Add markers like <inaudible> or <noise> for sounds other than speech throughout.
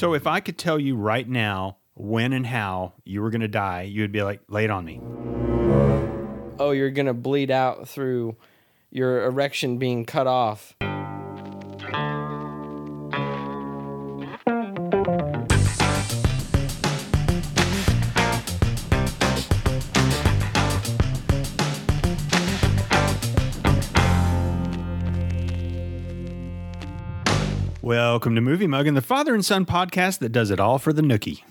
So if I could tell you right now when and how you were going to die, you would be like, lay it on me. Oh, you're gonna bleed out through your erection being cut off. Welcome to Movie Muggin, the father and son podcast that does it all for the nookie.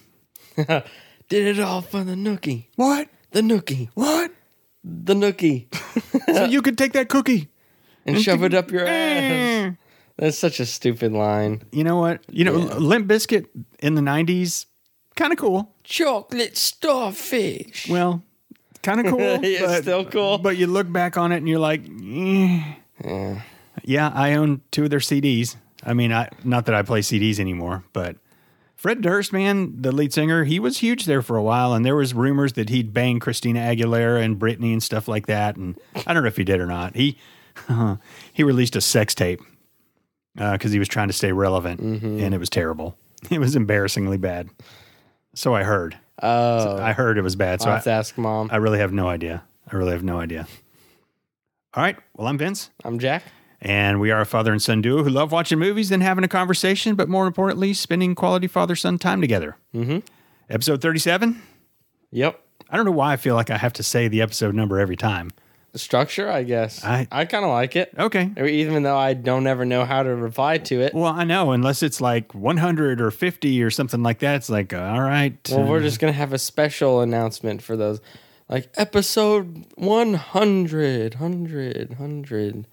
<laughs> Did it all for the nookie. What? The nookie. What? The nookie. <laughs> so you could take that cookie. and shove it up your ass. That's such a stupid line. You know what? You know, Limp Bizkit in the 90s, kind of cool. Chocolate starfish. Well, kind of cool. <laughs> Yeah, but, still cool. But you look back on it and you're like, eh. yeah, I own two of their CDs. I mean, I not that I play CDs anymore, but Fred Durst, man, the lead singer, he was huge there for a while, and there was rumors that he'd bang Christina Aguilera and Britney and stuff like that. And I don't know if he did or not. He <laughs> he released a sex tape uh, because he was trying to stay relevant, mm-hmm. and it was terrible. <laughs> It was embarrassingly bad. So I heard. Oh, I heard it was bad. So I, have to ask mom. I really have no idea. I really have no idea. All right. Well, I'm Vince, I'm Jack. And we are a father and son duo who love watching movies and having a conversation, but more importantly, spending quality father son time together. Mm-hmm. Episode 37. Yep. I don't know why I feel like I have to say the episode number every time. The Structure, I guess. I- I kind of like it. Okay. Even though I don't ever know how to reply to it. Well, I know, unless it's like 100 or 50 or something like that. It's like, uh, all right. Well, we're uh, just gonna have a special announcement for those, like episode 100, 100, 100.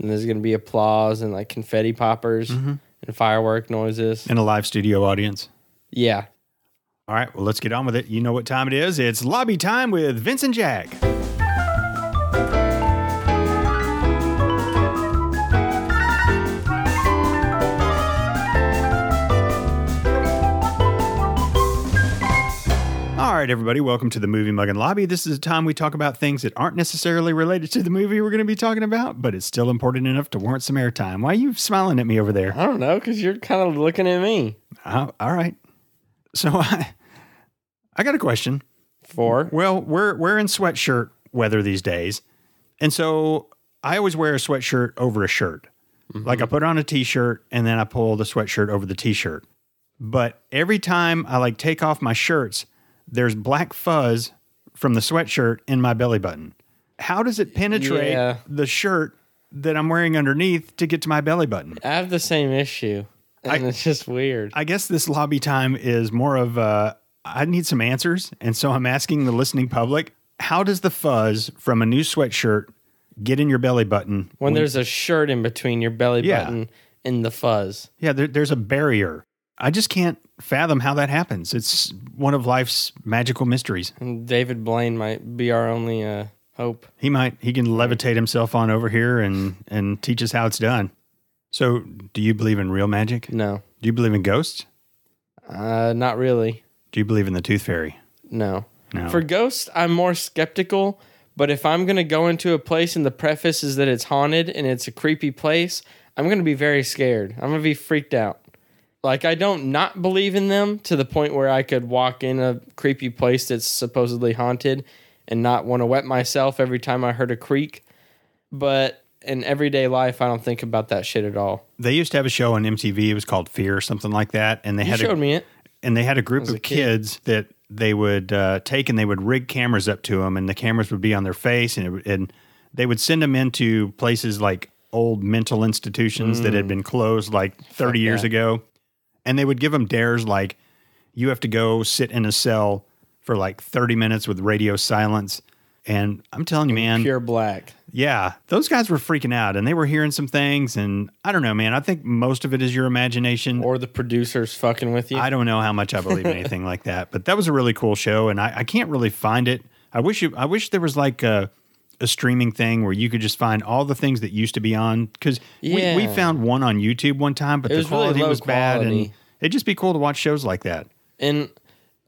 And there's gonna be applause and like confetti poppers Mm-hmm. and firework noises. in a live studio audience. Yeah. All right. Well, let's get on with it. You know what time it is. It's lobby time with Vince and Jack. Right, everybody, welcome to the Movie Muggin Lobby. This is a time we talk about things that aren't necessarily related to the movie we're going to be talking about, but it's still important enough to warrant some airtime. Why are you smiling at me over there? I don't know, because you're kind of looking at me. Oh, all right. So <laughs> I, I got a question. For Well, we're we're in sweatshirt weather these days, and so I always wear a sweatshirt over a shirt. Mm-hmm. Like I put on a t-shirt and then I pull the sweatshirt over the t-shirt. But every time I like take off my shirts, there's black fuzz from the sweatshirt in my belly button. How does it penetrate Yeah. the shirt that I'm wearing underneath to get to my belly button? I have the same issue, and it's just weird. I guess this lobby time is more of uh, I need some answers, and so I'm asking the listening public: How does the fuzz from a new sweatshirt get in your belly button? when there's a shirt in between your belly Yeah. button and the fuzz. yeah, there, there's a barrier. I just can't fathom how that happens. It's one of life's magical mysteries. And David Blaine might be our only uh, hope. He might he can levitate himself on over here and and teach us how it's done. So, do you believe in real magic? No, Do you believe in ghosts? uh, not really. Do you believe in the tooth fairy? No. No. For ghosts, I'm more skeptical. But if I'm gonna go into a place and the preface is that it's haunted and it's a creepy place, I'm gonna be very scared. I'm gonna be freaked out. Like I don't not believe in them to the point where I could walk in a creepy place that's supposedly haunted and not want to wet myself every time I heard a creak. But in everyday life, I don't think about that shit at all. They used to have a show on MTV. It was called Fear or something like that, and they You had showed a, me it. and they had a group As a of kid. kids that they would uh, take and they would rig cameras up to them, and the cameras would be on their face, and it, and they would send them into places like old mental institutions that had been closed like thirty years that. ago, and they would give them dares like you have to go sit in a cell for like thirty minutes with radio silence. And I'm telling you, man, Pure black. yeah, those guys were freaking out and they were hearing some things. And I don't know, man. I think most of it is your imagination. Or the producers fucking with you. I don't know how much I believe in anything like that, but that was a really cool show, and I, I can't really find it. I wish you, I wish there was like a, a streaming thing where you could just find all the things that used to be on. Because we, we found one on YouTube one time, but It the was quality low was bad, and it'd just be cool to watch shows like that. And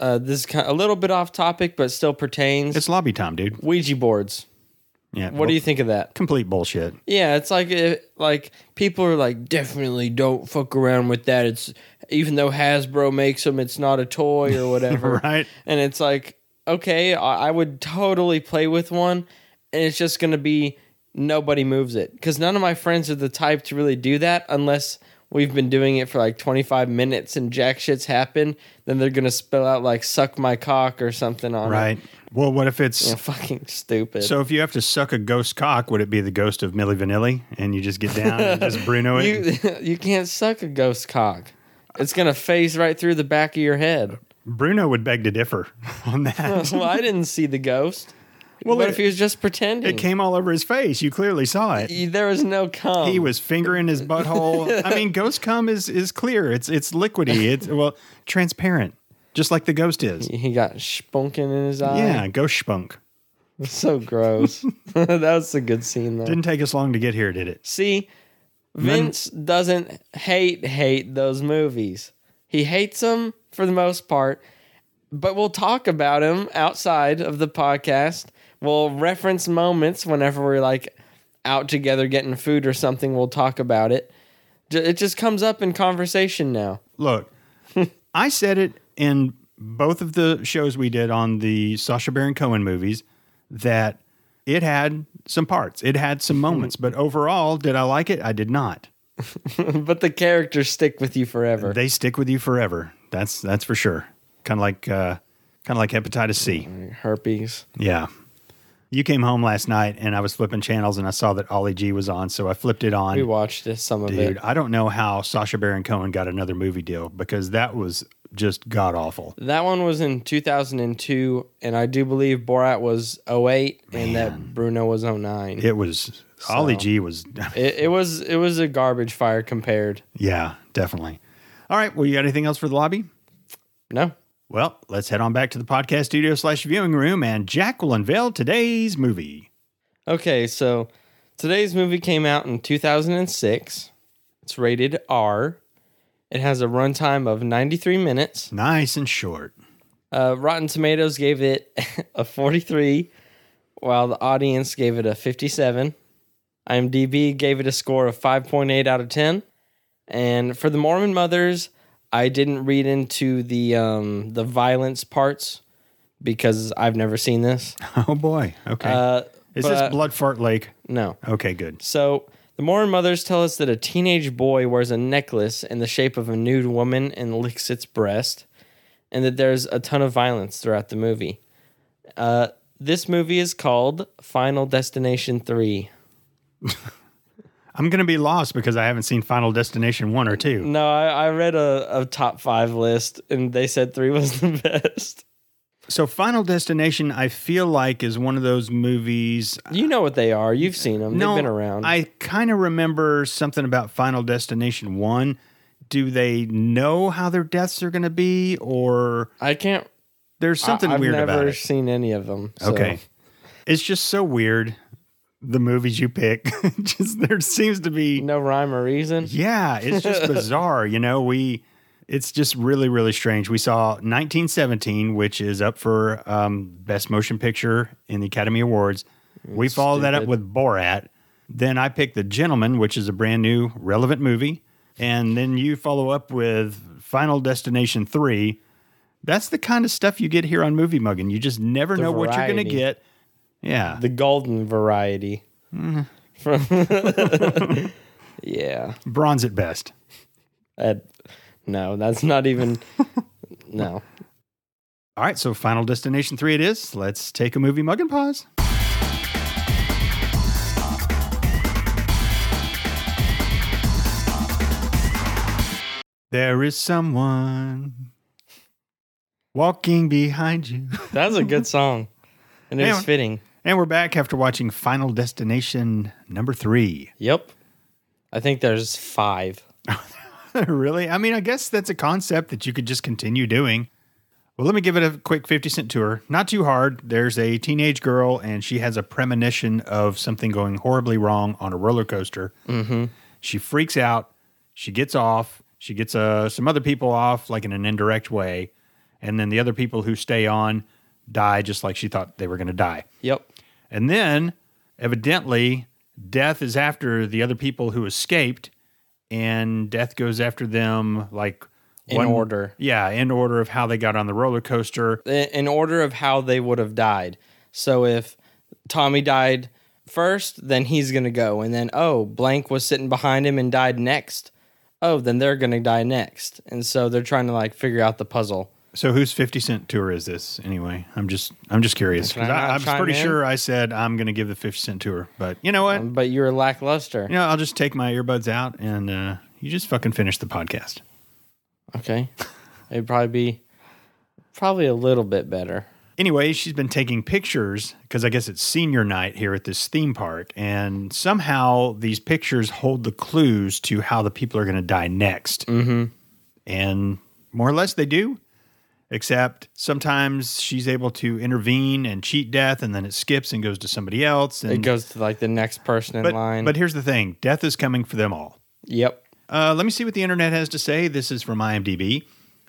uh, this is kind of a little bit off topic, but still pertains. It's lobby time, dude. Ouija boards. Yeah. What do you think of that? Complete bullshit. Yeah, it's like it, like people are like definitely don't fuck around with that. It's even though Hasbro makes them, it's not a toy or <laughs> whatever. Right. And it's like okay, I, I would totally play with one, and it's just gonna be nobody moves it because none of my friends are the type to really do that unless we've been doing it for like 25 minutes and jack shit's happen then they're gonna spill out like suck my cock or something on it. Right. Well, what if it's Yeah, <laughs> fucking stupid. so? If you have to suck a ghost cock, would it be the ghost of Milli Vanilli, and you just get down and just Bruno it? you <laughs> you can't suck a ghost cock. It's gonna phase right through the back of your head. Bruno would beg to differ <laughs> on that. well, I didn't see the ghost. Well, what it- if he was just pretending? it came all over his face. You clearly saw it. There was no cum. He was fingering his butthole. I mean, <laughs> ghost cum is is clear. It's it's liquidy. It's well transparent, just like the ghost is. He got spunking in his eye. Yeah, ghost spunk. so gross. <laughs> <laughs> that was a good scene though. Didn't take us long to get here, did it? See, Vince doesn't hate hate those movies. He hates them for the most part, but we'll talk about him outside of the podcast. We'll reference moments whenever we're like out together getting food or something. We'll talk about it. It just comes up in conversation now. Look, <laughs> I said it in both of the shows we did on the Sacha Baron Cohen movies that it had some parts, it had some <laughs> moments, but overall, did I like it? I did not. <laughs> but the characters stick with you forever. They stick with you forever. That's that's for sure. Kind of like uh, kind of like hepatitis C. Herpes. Yeah. You came home last night and I was flipping channels and I saw that Ali G was on, so I flipped it on. We watched this, some of Dude, it. I don't know how Sacha Baron Cohen got another movie deal because that was just god awful. That one was in 2002, and I do believe Borat was 08, and that Bruno was 09. It, It was Ali G was <laughs> it, was it was a garbage fire compared. yeah, definitely. All right, well, you got anything else for the lobby? No, Well, let's head on back to the podcast studio slash viewing room, and Jack will unveil today's movie. okay. So today's movie came out in 2006. It's rated R. It has a runtime of 93 minutes. Nice and short. Uh, Rotten Tomatoes gave it <laughs> a 43, while the audience gave it a 57. IMDb gave it a score of 5.8 out of 10. And for the Mormon mothers, I didn't read into the um, the violence parts because I've never seen this. <laughs> Oh boy. Okay. Uh, Is but- this Blood Fart Lake? no. Okay, good. So the Mormon mothers tell us that a teenage boy wears a necklace in the shape of a nude woman and licks its breast, and that there's a ton of violence throughout the movie. Uh, this movie is called Final Destination 3. <laughs> I'm going to be lost because I haven't seen Final Destination 1 or 2. No, I, I read a, a top five list, and they said 3 was <laughs> the best. So, Final Destination, I feel like, is one of those movies. You know what they are. You've seen them. No, They've been around. I kind of remember something about Final Destination 1. Do they know how their deaths are going to be, or I can't. there's something I, weird about it. I've never seen any of them. so- Okay. It's just so weird. The movies you pick, <laughs> just there seems to be No rhyme or reason. Yeah, it's just <laughs> bizarre. You know, we it's just really, really strange. We saw 1917, which is up for um, Best Motion Picture in the Academy Awards. we followed that up with Borat. Then I picked The Gentleman, which is a brand new, relevant movie. And then you follow up with Final Destination 3. That's the kind of stuff you get here on Movie Muggin. You just never know what you're going to get. Yeah. the golden variety. Mm-hmm. From <laughs> yeah, Bronze at best. That- no, that's not even. <laughs> no, All right, so Final Destination 3 it is. Let's take a movie muggin pause. There is someone walking behind you. That's a good song, and it was fitting. And we're back after watching Final Destination number 3. Yep, I think there's five. <laughs> really? I mean, I guess that's a concept that you could just continue doing. Well, let me give it a quick 50 cent tour. Not too hard. There's a teenage girl, and she has a premonition of something going horribly wrong on a roller coaster. Mm-hmm. She freaks out. She gets off. She gets uh, some other people off, like in an indirect way. And then the other people who stay on die just like she thought they were going to die. Yep. And then evidently, death is after the other people who escaped, and death goes after them like In order. Yeah, in order of how they got on the roller coaster. in order of how they would have died. So if Tommy died first, then he's going to go. And then, oh, blank was sitting behind him and died next. Oh, then they're going to die next. And so they're trying to like figure out the puzzle. So whose fifty cent tour is this anyway? I'm just I'm just curious I, was pretty in? sure I said I'm going to give the fifty cent tour, but you know what? But you're lackluster. you know I'll just take my earbuds out and uh, you just fucking finish the podcast. Okay. It'd probably be probably a little bit better. Anyway, she's been taking pictures because I guess it's senior night here at this theme park, and somehow these pictures hold the clues to how the people are going to die next. Mm-hmm. And more or less they do, except sometimes she's able to intervene and cheat death, and then it skips and goes to somebody else. And, It goes to like the next person in but, line. but here's the thing death is coming for them all. yep. Uh, let me see what the internet has to say. This is from IMDb.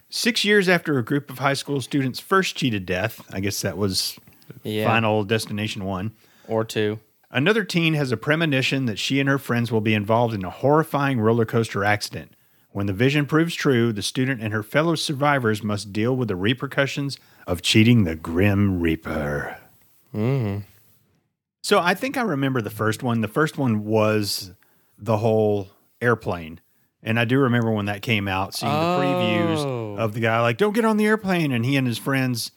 Six years after a group of high school students first cheated death, I guess that was Yeah. Final Destination One. Or two. Another teen has a premonition that she and her friends will be involved in a horrifying roller coaster accident. When the vision proves true, the student and her fellow survivors must deal with the repercussions of cheating the Grim Reaper. Mm-hmm. So I think I remember the first one. The first one was the whole airplane. And I do remember when that came out, seeing the Oh. previews of the guy like, "Don't get on the airplane," and he and his friends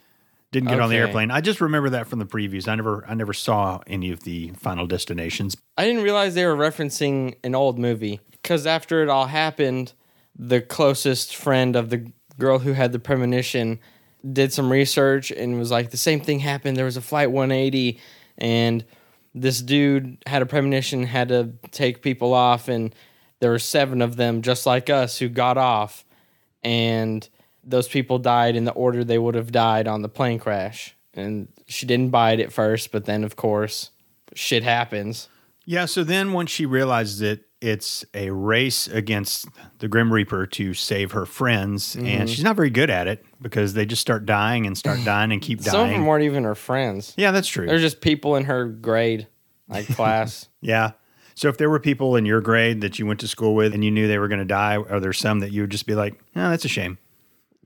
didn't get on the airplane. I just remember that from the previews. I never, I never saw any of the final destinations. I didn't realize they were referencing an old movie because after it all happened, the closest friend of the girl who had the premonition did some research and was like, the same thing happened. There was a flight 180, and this dude had a premonition, had to take people off, and there were seven of them just like us who got off, and those people died in the order they would have died on the plane crash. And she didn't buy it at first, but then of course, shit happens. Yeah. So then, once she realizes it, it's a race against the Grim Reaper to save her friends, Mm-hmm. and she's not very good at it because they just start dying and start <sighs> dying and keep dying. Some of them weren't even her friends. yeah, that's true. They're just people in her grade, like <laughs> class. Yeah. So if there were people in your grade that you went to school with and you knew they were going to die, are there some that you would just be like, "Oh, that's a shame."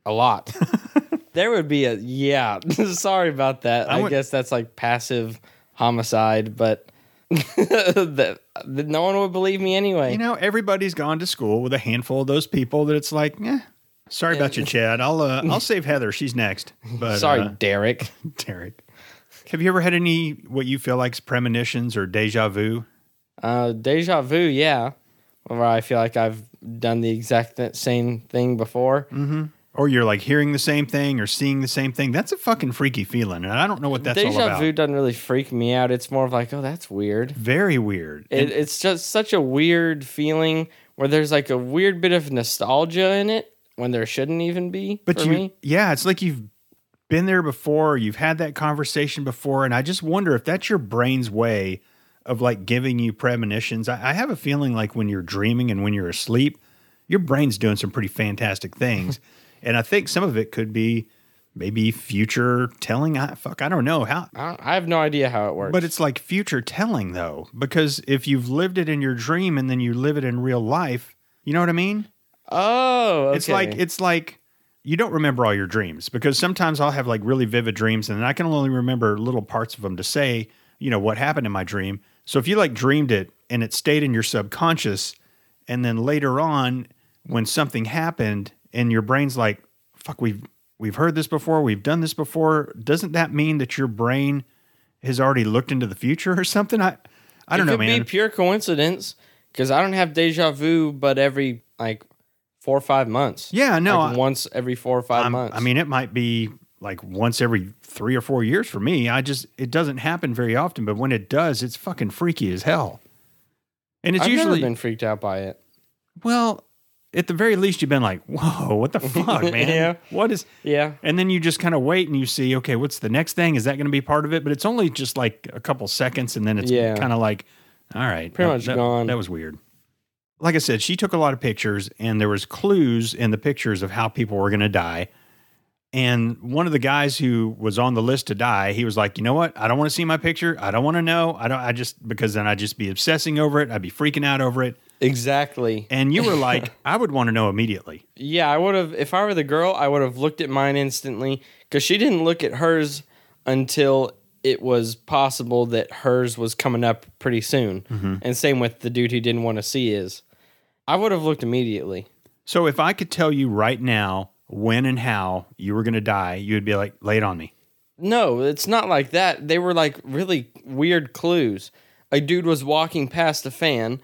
A lot. <laughs> there would be a yeah. <laughs> Sorry about that. I I, would- guess that's like passive homicide, but <laughs> that, that no one would believe me anyway. You know, everybody's gone to school with a handful of those people that it's like, eh, sorry about you, Chad. I'll uh, <laughs> I'll save Heather. She's next. But Sorry, uh, <laughs> Derek. Derek. Have you ever had any what you feel like premonitions or deja vu? Uh, deja vu, yeah. Where I feel like I've done the exact same thing before. Or you're like hearing the same thing or seeing the same thing? That's a fucking freaky feeling, and I don't know what that's all Deja about. vu doesn't really freak me out. It's more of like, oh, that's weird. Very weird. It, it's just such a weird feeling where there's like a weird bit of nostalgia in it when there shouldn't even be. But you, me. yeah, it's like you've been there before, you've had that conversation before, and I just wonder if that's your brain's way of like giving you premonitions. I, I have a feeling like when you're dreaming and when you're asleep, your brain's doing some pretty fantastic things, <laughs> and I think some of it could be maybe future telling. I fuck, I don't know how. I, have no idea how it works. But it's like future telling though, because if you've lived it in your dream and then you live it in real life, you know what I mean? oh, okay. It's like it's like you don't remember all your dreams because sometimes I'll have like really vivid dreams and I can only remember little parts of them to say, you know, what happened in my dream. So if you like dreamed it and it stayed in your subconscious and then later on when something happened and your brain's like, fuck, we've we've heard this before, we've done this before, doesn't that mean that your brain has already looked into the future or something? I I don't it know, man. It could be pure coincidence because I don't have deja vu, but every like four or five months. yeah, no, like I- once every four or 5 I'm- months. I mean, it might be like once every three or four years for me. I just it doesn't happen very often, but when it does, it's fucking freaky as hell. And it's I've usually never been freaked out by it. well, at the very least, you've been like, "Whoa, what the <laughs> fuck, man? Yeah. What is?" Yeah, And then you just kind of wait and you see, okay, what's the next thing? Is that going to be part of it? But it's only just like a couple seconds, and then it's Yeah. kind of like, all right, Pretty that- much that- gone. That was weird. Like I said, she took a lot of pictures, and there was clues in the pictures of how people were going to die. And one of the guys who was on the list to die, he was like, "You know what? I don't want to see my picture. I don't want to know. I don't. I just because then I'd just be obsessing over it. I'd be freaking out over it." Exactly. And you were like, <laughs> "I would want to know immediately." Yeah, I would have. If I were the girl, I would have looked at mine instantly because she didn't look at hers until it was possible that hers was coming up pretty soon. Mm-hmm. And same with the dude who didn't want to see his. I would have looked immediately. So if I could tell you right now when and how you were going to die, you would be like, "Lay it on me." No, it's not like that. They were like really weird clues. A dude was walking past a fan,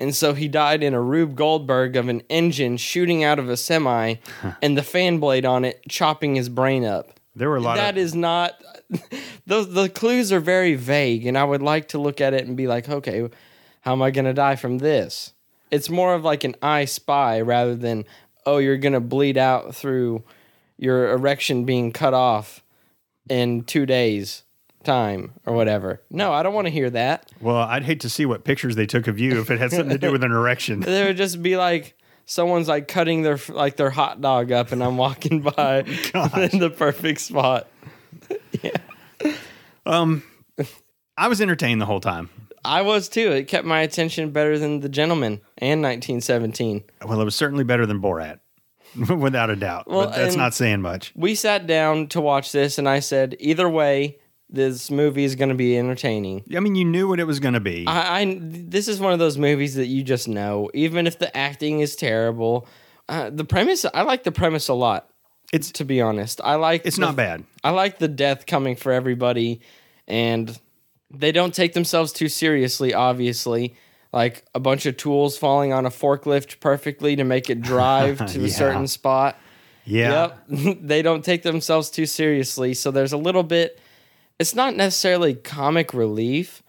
and so he died in a Rube Goldberg of an engine shooting out of a semi, <laughs> and the fan blade on it chopping his brain up. There were a lot That of is not. <laughs> Those the clues are very vague, and I would like to look at it and be like, okay, how am I going to die from this? It's more of like an I spy rather than oh, you're going to bleed out through your erection being cut off in two days time or whatever. No, I don't want to hear that. Well, I'd hate to see what pictures they took of you if it had something to do with an erection. <laughs> There would just be like someone's like cutting their like their hot dog up, and I'm walking <laughs> by <laughs> in the perfect spot. Yeah. Um, I was entertained the whole time. I was too. It kept my attention better than The Gentleman and 1917. Well, it was certainly better than Borat, without a doubt. Well, but that's not saying much. We sat down to watch this, and I said, either way, this movie is going to be entertaining. I mean, you knew what it was going to be. I, I this is one of those movies that you just know, even if the acting is terrible. Uh, the premise, I like the premise a lot. It's To be honest, I like it's the- not bad. I like the death coming for everybody, and they don't take themselves too seriously. Obviously, like a bunch of tools falling on a forklift perfectly to make it <laughs> drive to Yeah. a certain spot. Yeah. Yep, <laughs> they don't take themselves too seriously. So there's a little bit. It's not necessarily comic relief,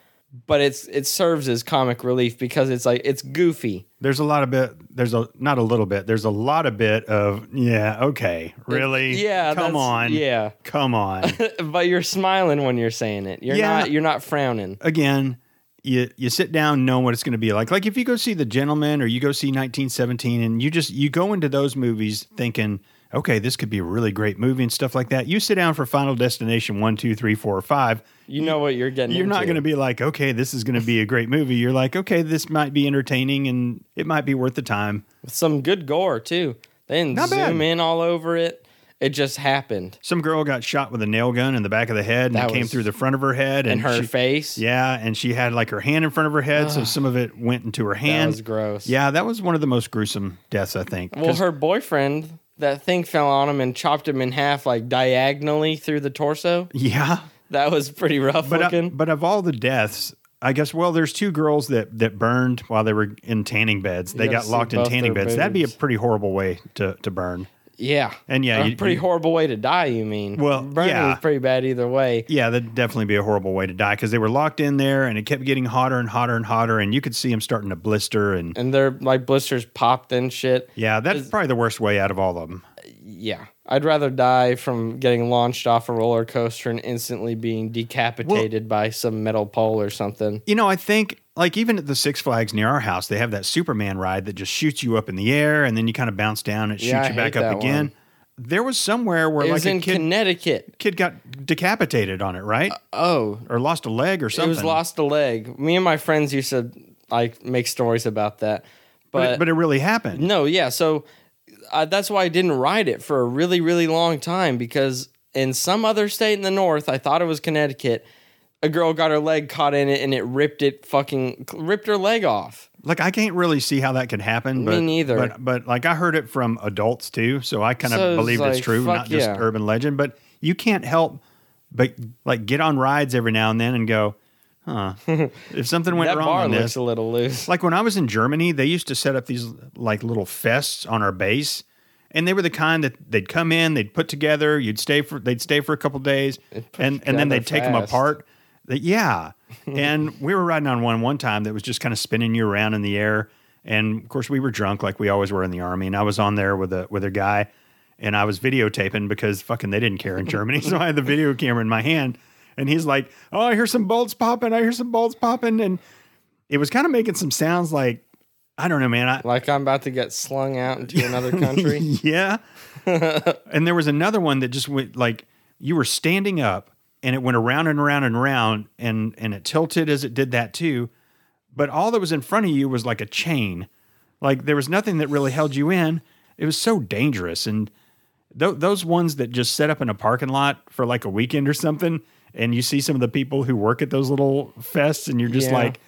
but it's it serves as comic relief because it's like it's goofy. There's a lot of bit. There's a not a little bit. There's a lot of bit of yeah. Okay, really? Yeah, Come on. yeah. Come on. <laughs> but you're smiling when you're saying it. You're Yeah. not. You're not frowning. Again, you you sit down knowing what it's going to be like. Like if you go see The Gentleman or you go see 1917, and you just you go into those movies thinking, okay, this could be a really great movie and stuff like that. You sit down for Final Destination one, two, three, four, five. You know what you're getting. You're not going to be like, okay, this is going to be a great movie. You're like, okay, this might be entertaining and it might be worth the time. With some good gore too. They didn't Not zoom bad. in all over it. It just happened. Some girl got shot with a nail gun in the back of the head and That it came through the front of her head And her she- face. Yeah, and she had like her hand in front of her head, so some of it went into her That hand. was gross. Yeah, that was one of the most gruesome deaths, I think. Well, her boyfriend, that thing fell on him and chopped him in half, like diagonally through the torso. yeah, That was pretty rough but uh, looking. but of all the deaths, I guess well, there's two girls that that burned while they were in tanning beds. They got locked in tanning beds. That'd be a pretty horrible way to to burn. Yeah. And yeah, a you- pretty you- horrible way to die, you mean? Well, Burning yeah. was pretty bad either way. Yeah, that'd definitely be a horrible way to die because they were locked in there and it kept getting hotter and hotter and hotter, and you could see them starting to blister. And And their like blisters popped and shit. yeah, that's probably the worst way out of all of them. Yeah. I'd rather die from getting launched off a roller coaster and instantly being decapitated by some metal pole or something. You know, I think like even at the Six Flags near our house, they have that Superman ride that just shoots you up in the air and then you kind of bounce down and it shoots I you back up again. one. There was somewhere where It like in kid, Connecticut. kid got decapitated on it, right? Oh, or lost a leg or it something. was lost a leg. Me and my friends used to like make stories about that. but, But, it, but it really happened. no, yeah. So uh, that's why I didn't ride it for a really, really long time because in some other state in the north, I thought it was Connecticut. A girl got her leg caught in it and it ripped it fucking ripped her leg off. Like I can't really see how that could happen. But, Me neither. But but like I heard it from adults too, so I kind of So it's believe it's like, true, not just yeah. urban legend. But you can't help but like get on rides every now and then and go, huh? <laughs> if something went that wrong bar on looks this, a little loose. like when I was in Germany, they used to set up these like little fests on our base. And they were the kind that they'd come in, they'd put together, you'd stay for, they'd stay for a couple days, and and then they'd take them apart. That yeah, and <laughs> we were riding on one one time that was just kind of spinning you around in the air. And of course, we were drunk like we always were in the army. And I was on there with a with a guy, and I was videotaping because fucking they didn't care in Germany. <laughs> so I had the video camera in my hand, and he's like, "Oh, I hear some bolts popping. I hear some bolts popping," and it was kind of making some sounds like I don't know, man. I, Like I'm about to get slung out into another country. <laughs> yeah. and there was another one that just went like you were standing up and it went around and around and around and and it tilted as it did that too. But all that was in front of you was like a chain. Like there was nothing that really held you in. It was so dangerous and th- those ones that just set up in a parking lot for like a weekend or something and you see some of the people who work at those little fests and you're just Yeah. like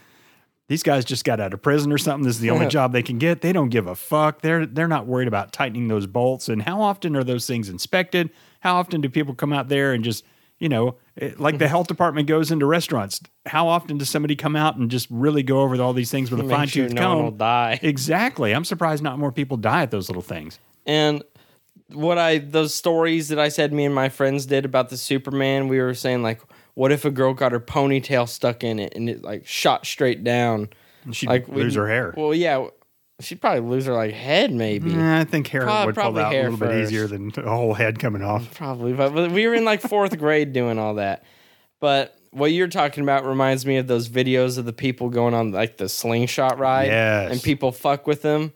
these guys just got out of prison or something. This is the only <laughs> job they can get. They don't give a fuck. They're they're not worried about tightening those bolts. And how often are those things inspected? How often do people come out there and just you know, it- like the mm-hmm. health department goes into restaurants? How often does somebody come out and just really go over all these things with a fine sure tooth no one comb? will die. <laughs> Exactly. I'm surprised not more people die at those little things. And what I those stories that I said me and my friends did about the Superman, we were saying like, what if a girl got her ponytail stuck in it and it like shot straight down? She'd Like lose we- her hair. Well, yeah, she'd probably lose her like head maybe. I think hair Prob- would probably out a little bit easier than a whole head coming off. Probably, but, but we were in like fourth grade doing all that. But what you're talking about reminds me of those videos of the people going on like the slingshot ride, Yes. and people fuck with them,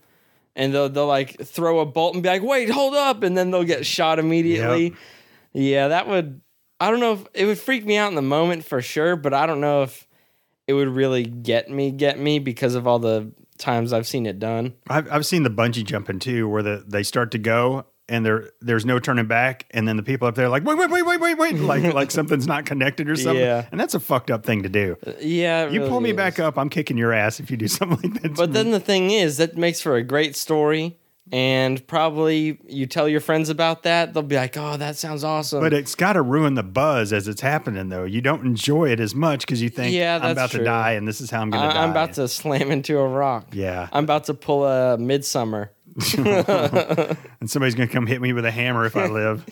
and they'll they'll like throw a bolt and be like, "Wait, hold up," and then they'll get shot immediately. Yeah, that would. I don't know if it would freak me out in the moment for sure, but I don't know if it would really get me, get me because of all the times I've seen it done. I've I've seen the bungee jumping too, where the they start to go and there there's no turning back, and then the people up there are like wait wait wait wait wait wait like <laughs> like something's not connected or something. Yeah. and that's a fucked up thing to do. Uh, yeah, it You pull me is. back up, I'm kicking your ass if you do <laughs> something like that. But me. then the thing is, that makes for a great story. And probably you tell your friends about that, they'll be like, oh, that sounds awesome. But it's got to ruin the buzz as it's happening, though. You don't enjoy it as much because you think, Yeah, I'm about to die and this is how I'm going to die. I'm about to slam into a rock. Yeah. I'm about to pull a midsummer. <laughs> and somebody's going to come hit me with a hammer if I <laughs> live.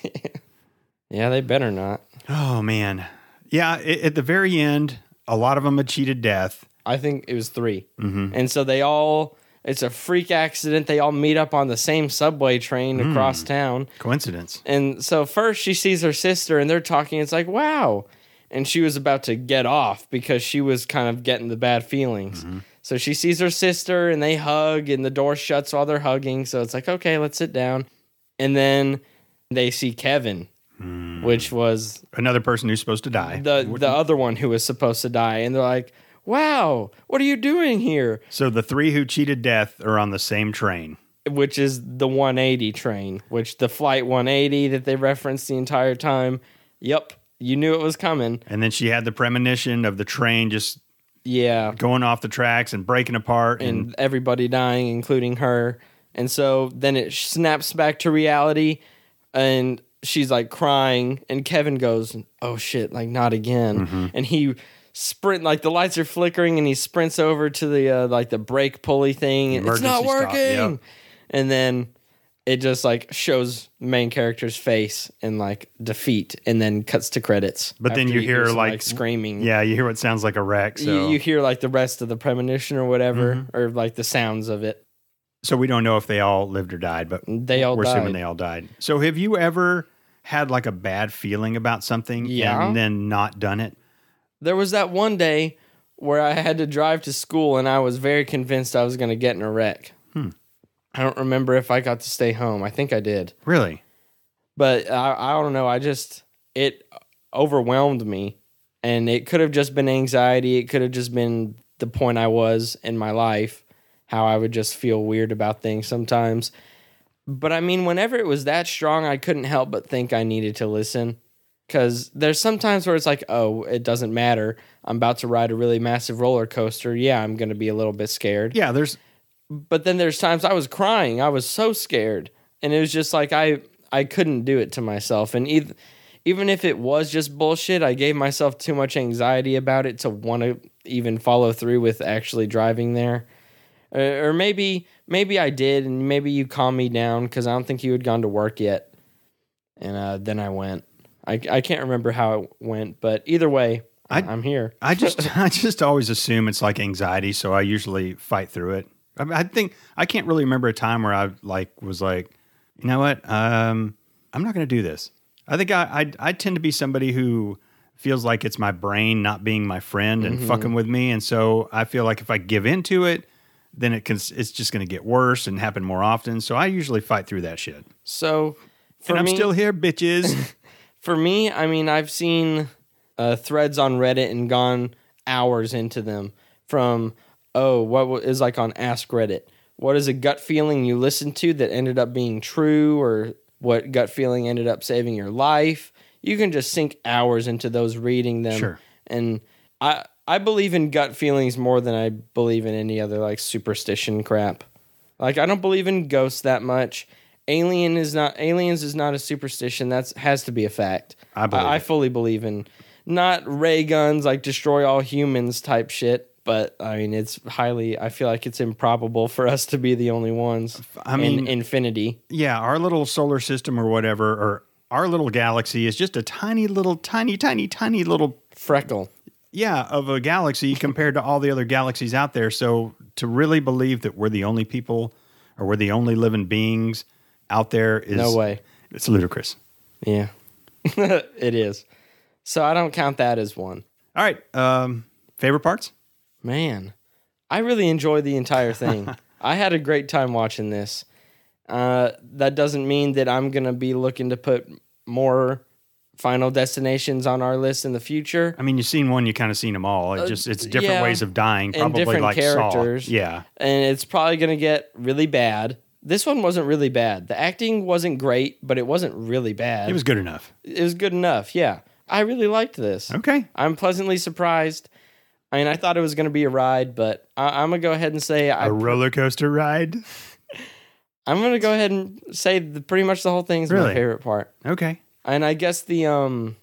Yeah, they better not. oh, man. Yeah, i at the very end, a lot of them had cheated death. I think it was 3 mm-hmm. And so they all, it's a freak accident. They all meet up on the same subway train hmm. across town. Coincidence. And so first she sees her sister and they're talking. It's like, wow. And she was about to get off because she was kind of getting the bad feelings. Mm-hmm. So she sees her sister and they hug and the door shuts while they're hugging. So it's like, okay, let's sit down. And then they see Kevin, hmm. which was Another person who's supposed to die. the the other one who was supposed to die. And they're like, wow, what are you doing here? so the three who cheated death are on the same train. which is the 180 train, which the flight 180 that they referenced the entire time. Yep, you knew it was coming. And then she had the premonition of the train just Yeah, going off the tracks and breaking apart. And, and everybody dying, including her. And so then it snaps back to reality, and she's like crying, and Kevin goes, "Oh shit, like not again!" Mm-hmm. And he sprint like the lights are flickering, and he sprints over to the uh, like the brake pulley thing. and It's not working, yep. and then it just like shows main character's face in like defeat, and then cuts to credits. But then you hear, some, like, screaming. yeah, you hear what sounds like a wreck. So, You, you hear like the rest of the premonition or whatever, Mm-hmm. or like the sounds of it. so we don't know if they all lived or died, but They all we're assuming they all died. So have you ever had like a bad feeling about something Yeah. and then not done it? There was that one day where I had to drive to school and I was very convinced I was going to get in a wreck. Hmm. I don't remember if I got to stay home. I think I did. Really? But I, I don't know. I just, it overwhelmed me. And it could have just been anxiety. It could have just been the point I was in my life, how I would just feel weird about things sometimes. But I mean, whenever it was that strong, I couldn't help but think I needed to listen. Because there's sometimes where it's like, oh, it doesn't matter. I'm about to ride a really massive roller coaster. Yeah, I'm going to be a little bit scared. Yeah, there's But then there's times I was crying. I was so scared. And it was just like I I couldn't do it to myself. And even even if it was just bullshit, I gave myself too much anxiety about it to want to even follow through with actually driving there. Or, or maybe maybe I did, and maybe you calmed me down because I don't think you had gone to work yet. And uh, then I went. I, I can't remember how it went, but either way, I- I'm here. I <laughs> just I just always assume it's like anxiety, so I usually fight through it. I, mean, I think I can't really remember a time where I like was like, you know what, um, I'm not going to do this. I think I, I I tend to be somebody who feels like it's my brain not being my friend and fucking with me, and so I feel like if I give into it, then it can it's just going to get worse and happen more often. So I usually fight through that shit. So for and I'm me, still here, bitches. <laughs> for me, I mean, I've seen uh, threads on Reddit and gone hours into them from, oh, what is like on Ask Reddit? What is a gut feeling you listened to that ended up being true, or what gut feeling ended up saving your life? You can just sink hours into those reading them. Sure. And I, I believe in gut feelings more than I believe in any other like superstition crap. Like I don't believe in ghosts that much. Alien is not aliens is not a superstition. That's has to be a fact. I believe I, it. fully believe in not ray guns like destroy all humans type shit. But I mean, it's highly. I feel like it's improbable for us to be the only ones. I mean- in infinity. yeah, our little solar system or whatever, or our little galaxy is just a tiny little, tiny, tiny, tiny little Freckle. yeah of a galaxy compared to all the other galaxies out there. So to really believe that we're the only people or we're the only living beings out there is No way. It's ludicrous. Yeah, <laughs> it is. So I don't count that as one. All right, um, favorite parts? Man, I really enjoyed the entire <laughs> thing. I had a great time watching this. Uh, that doesn't mean that I'm gonna be looking to put more Final Destinations on our list in the future. I mean, you've seen one, you kind of seen them all. It just it's different Uh, yeah. ways of dying, And probably different like characters. Saw. Yeah, and it's probably going to get really bad. This one wasn't really bad. The acting wasn't great, but it wasn't really bad. it was good enough. it was good enough. Yeah. I really liked this. Okay, I'm pleasantly surprised. I mean, I thought it was going to be a ride, but I, I'm going to go ahead and say I, a roller coaster ride. <laughs> I'm going to go ahead and say the, pretty much the whole thing is my favorite part. Okay, And I guess the um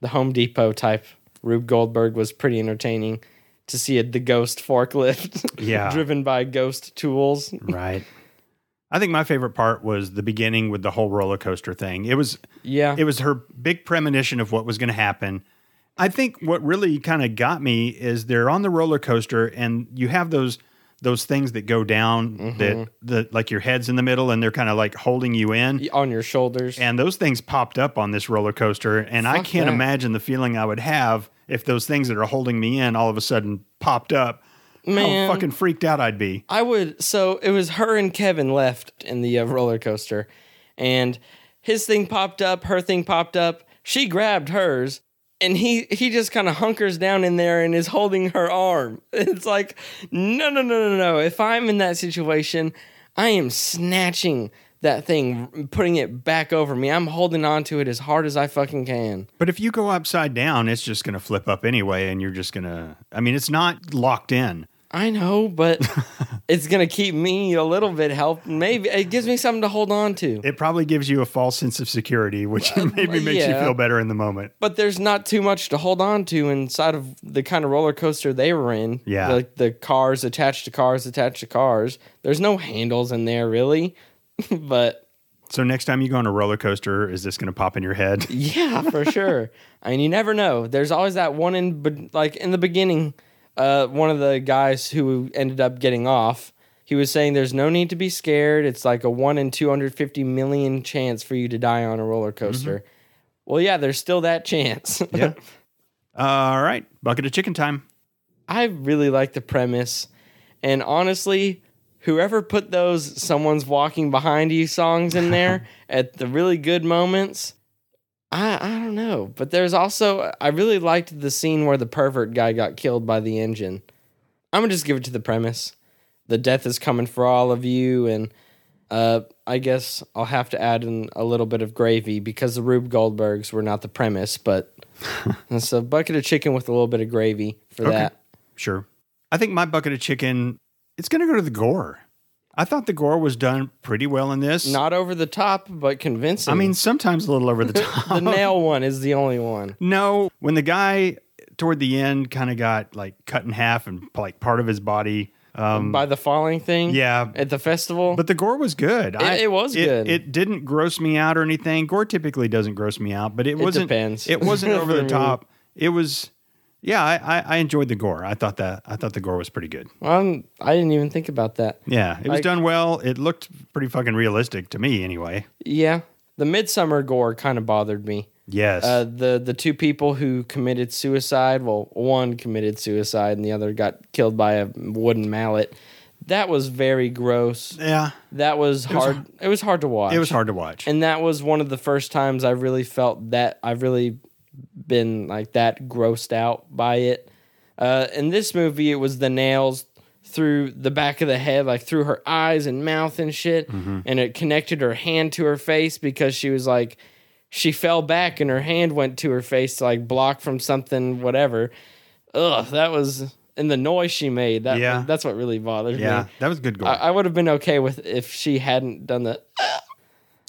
the Home Depot type Rube Goldberg was pretty entertaining to see it, the ghost forklift <laughs> Yeah. driven by ghost tools. right. <laughs> I think my favorite part was the beginning with the whole roller coaster thing. It was Yeah. it was her big premonition of what was going to happen. I think what really kind of got me is they're on the roller coaster and you have those those things that go down Mm-hmm. that the like your head's in the middle and they're kind of like holding you in. on your shoulders. And those things popped up on this roller coaster and I can't that. imagine the feeling I would have if those things that are holding me in all of a sudden popped up. Man. How fucking freaked out I'd be. I would. So it was her and Kevin left in the uh, roller coaster, and his thing popped up, her thing popped up. She grabbed hers, and he he just kind of hunkers down in there and is holding her arm. <laughs> It's like, no, no, no, no, no. If I'm in that situation, I am snatching that thing, putting it back over me. I'm holding on to it as hard as I fucking can. But if you go upside down, it's just going to flip up anyway and you're just going to I mean, it's not locked in. I know, but <laughs> it's gonna keep me a little bit help. Maybe it gives me something to hold on to. It probably gives you a false sense of security, which uh, <laughs> maybe makes you feel better in the moment. but there's not too much to hold on to inside of the kind of roller coaster they were in. Yeah. Like the cars attached to cars attached to cars. There's no handles in there really. <laughs> but So next time you go on a roller coaster, is this going to pop in your head? yeah, for sure. I mean, you never know. There's always that one in like in the beginning, uh one of the guys who ended up getting off, he was saying there's no need to be scared. It's like a 1 in 250 million chance for you to die on a roller coaster. Well, yeah, there's still that chance. <laughs> Yeah. All right, bucket of chicken time. I really like the premise. And honestly, whoever put those someone's walking behind you songs in there <laughs> at the really good moments, I I don't know. But there's also I really liked the scene where the pervert guy got killed by the engine. I'm gonna just give it to the premise. The death is coming for all of you, and uh, I guess I'll have to add in a little bit of gravy because the Rube Goldbergs were not the premise, but <laughs> it's a bucket of chicken with a little bit of gravy for Okay. that. Sure. I think my bucket of chicken, it's to go to the gore. I thought the gore was done pretty well in this. Not over the top, but convincing. I mean, sometimes a little over the <laughs> top. the nail one is the only one. No, when the guy toward the end kind of got like cut in half and like part of his body. Um, By the falling thing? yeah, At the festival? but the gore was good. It, it was good. It didn't gross me out or anything. Gore typically doesn't gross me out, but it, wasn't. depends. It wasn't over the <laughs> top. It was. Yeah, I, I, I enjoyed the gore. I thought that I thought the gore was pretty good. Um, I didn't even think about that. Yeah, it was done well. It looked pretty fucking realistic to me, anyway. Yeah. The midsummer gore kind of bothered me. Yes. Uh, the the two people who committed suicide, well, one committed suicide and the other got killed by a wooden mallet. that was very gross. Yeah, That was hard. it was hard to watch. it was hard to watch. and that was one of the first times I really felt that I've really been like that grossed out by it. Uh, in this movie, it was the nails through the back of the head, like through her eyes and mouth and shit, and it connected her hand to her face because she was like, she fell back and her hand went to her face to like block from something, whatever. Ugh, that was and the noise she made. That Yeah. that's what really bothered yeah, me. Yeah, that was good gore. I, I would have been okay with if she hadn't done the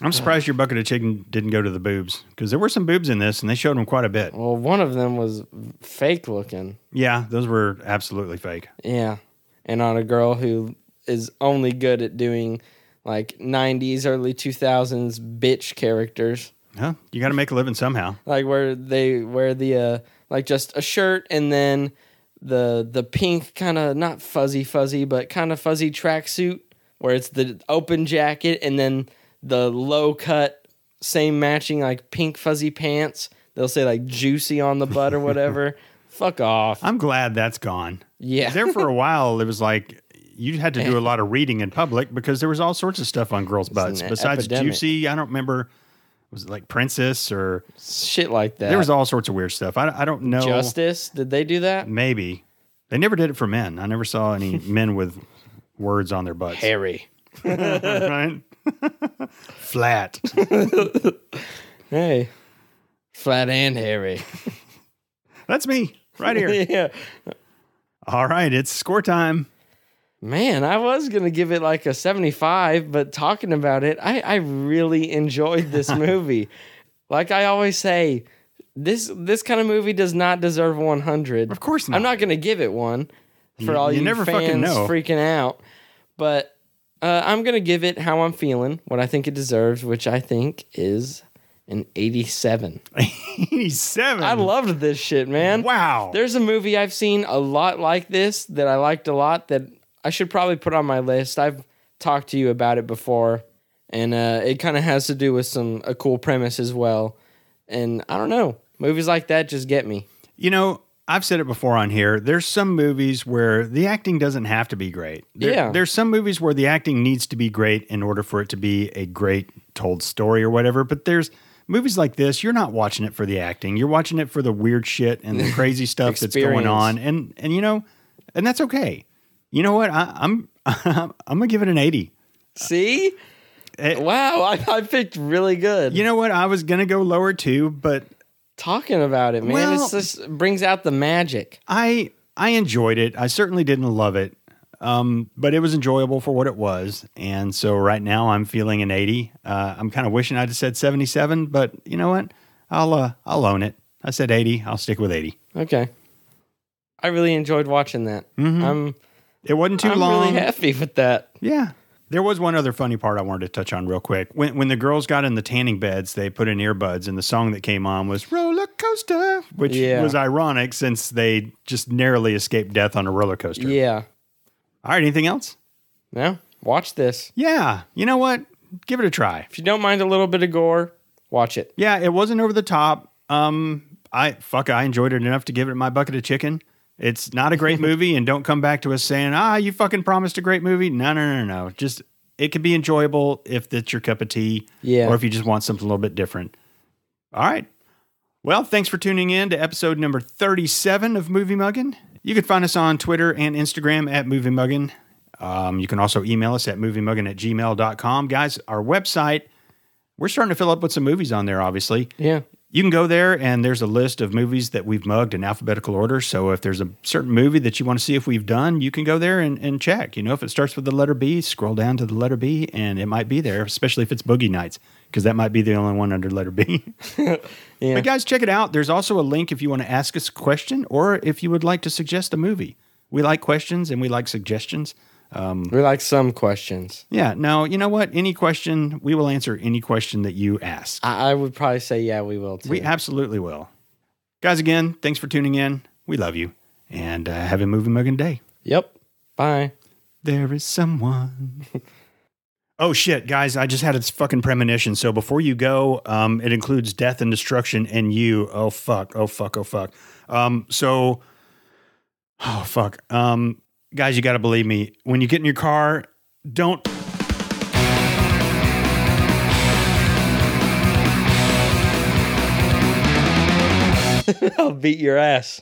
I'm surprised your bucket of chicken didn't go to the boobs because there were some boobs in this, and they showed them quite a bit. Well, one of them was fake looking. Yeah, those were absolutely fake. Yeah. And on a girl who is only good at doing like 90s, early 2000s bitch characters. Huh? You got to make a living somehow. Like where they wear the, uh, like just a shirt and then the, the pink kind of not fuzzy, fuzzy, but kind of fuzzy tracksuit where it's the open jacket and then the low cut, same matching like pink fuzzy pants. They'll say like juicy on the butt or whatever. <laughs> Fuck off. I'm glad that's gone. Yeah. There for a <laughs> while, it was like you had to do a lot of reading in public because there was all sorts of stuff on girls' butts. Besides epidemic. Juicy, I don't remember. Was it like Princess or Shit like that. there was all sorts of weird stuff. I, I don't know. Justice. Did they do that? Maybe they never did it for men. I never saw any <laughs> men with words on their butts. Harry. right? <laughs> Flat. <laughs> Hey. Flat and hairy. <laughs> That's me right here. yeah. All right, it's score time. Man, I was gonna give it like a 75, but talking about it, I, I really enjoyed this movie. like I always say, this this kind of movie does not deserve 100. Of course not. I'm not gonna give it one for You- all you you, never fans fucking know. freaking out. But uh, I'm gonna give it how I'm feeling, what I think it deserves, which I think is an 87. <laughs> 87. I loved this shit, man. Wow. There's a movie I've seen a lot like this that I liked a lot that I should probably put on my list. I've talked to you about it before, and uh, it kind of has to do with some a cool premise as well. And I don't know, movies like that just get me. You know, I've said it before on here. There's some movies where the acting doesn't have to be great. There- Yeah. There's some movies where the acting needs to be great in order for it to be a great told story or whatever. But there's movies like this, you're not watching it for the acting. You're watching it for the weird shit and the <laughs> crazy stuff that's going on. And and you know, and that's okay. You know what? I, I'm <laughs> I'm gonna give it an 80. See, Eh, wow, I, I picked really good. You know what? I was gonna go lower too, but Talking about it, man, Well- just brings out the magic. I I enjoyed it. I certainly didn't love it, um, but it was enjoyable for what it was. And so right now I'm feeling an 80. Uh, I'm kind of wishing I'd have said 77, but you know what? I'll uh, I'll own it. I said 80. I'll stick with 80. Okay, I really enjoyed watching that. I'm It wasn't Mm-hmm. too I'm long. really happy with that. Yeah. There was one other funny part I wanted to touch on real quick. When when the girls got in the tanning beds, they put in earbuds, and the song that came on was "Roller Coaster," which Yeah. was ironic since they just narrowly escaped death on a roller coaster. Yeah. All right. Anything else? Now watch this. Yeah. You know what? Give it a try. If you don't mind a little bit of gore, watch it. Yeah, it wasn't over the top. Um, I fuck, I enjoyed it enough to give it my bucket of chicken. It's not a great <laughs> movie, and don't come back to us saying, "Ah, you fucking promised a great movie." No, no, no, no. Just it could be enjoyable if that's your cup of tea, Yeah. or if you just want something a little bit different. All right. Well, thanks for tuning in to episode number thirty-seven of Movie Muggin. You can find us on Twitter and Instagram at Movie Muggin. Um, you can also email us at moviemuggin at gmail.com. Guys, our website, we're starting to fill up with some movies on there, obviously. Yeah. You can go there and there's a list of movies that we've mugged in alphabetical order. So if there's a certain movie that you want to see if we've done, you can go there and, and check. You know, if it starts with the letter B, scroll down to the letter B and it might be there, especially if it's Boogie Nights, because that might be the only one under letter B. <laughs> Yeah. But guys, check it out. There's also a link if you want to ask us a question or if you would like to suggest a movie. We like questions and we like suggestions. We like some questions. Yeah. Now, you know what? Any question, we will answer any question that you ask. I, I would probably say, yeah, we will too. We absolutely will. Guys, again, thanks for tuning in. We love you. And uh, have a movie mugging day. yep. Bye. There is someone. <laughs> oh, shit, guys. I just had this fucking premonition. So before you go, um, it includes death and destruction and you. Oh, fuck. Oh, fuck. Oh, fuck. Um, so, <sighs> oh, fuck. Um, guys, you got to believe me. When you get in your car, don't <laughs> I'll beat your ass.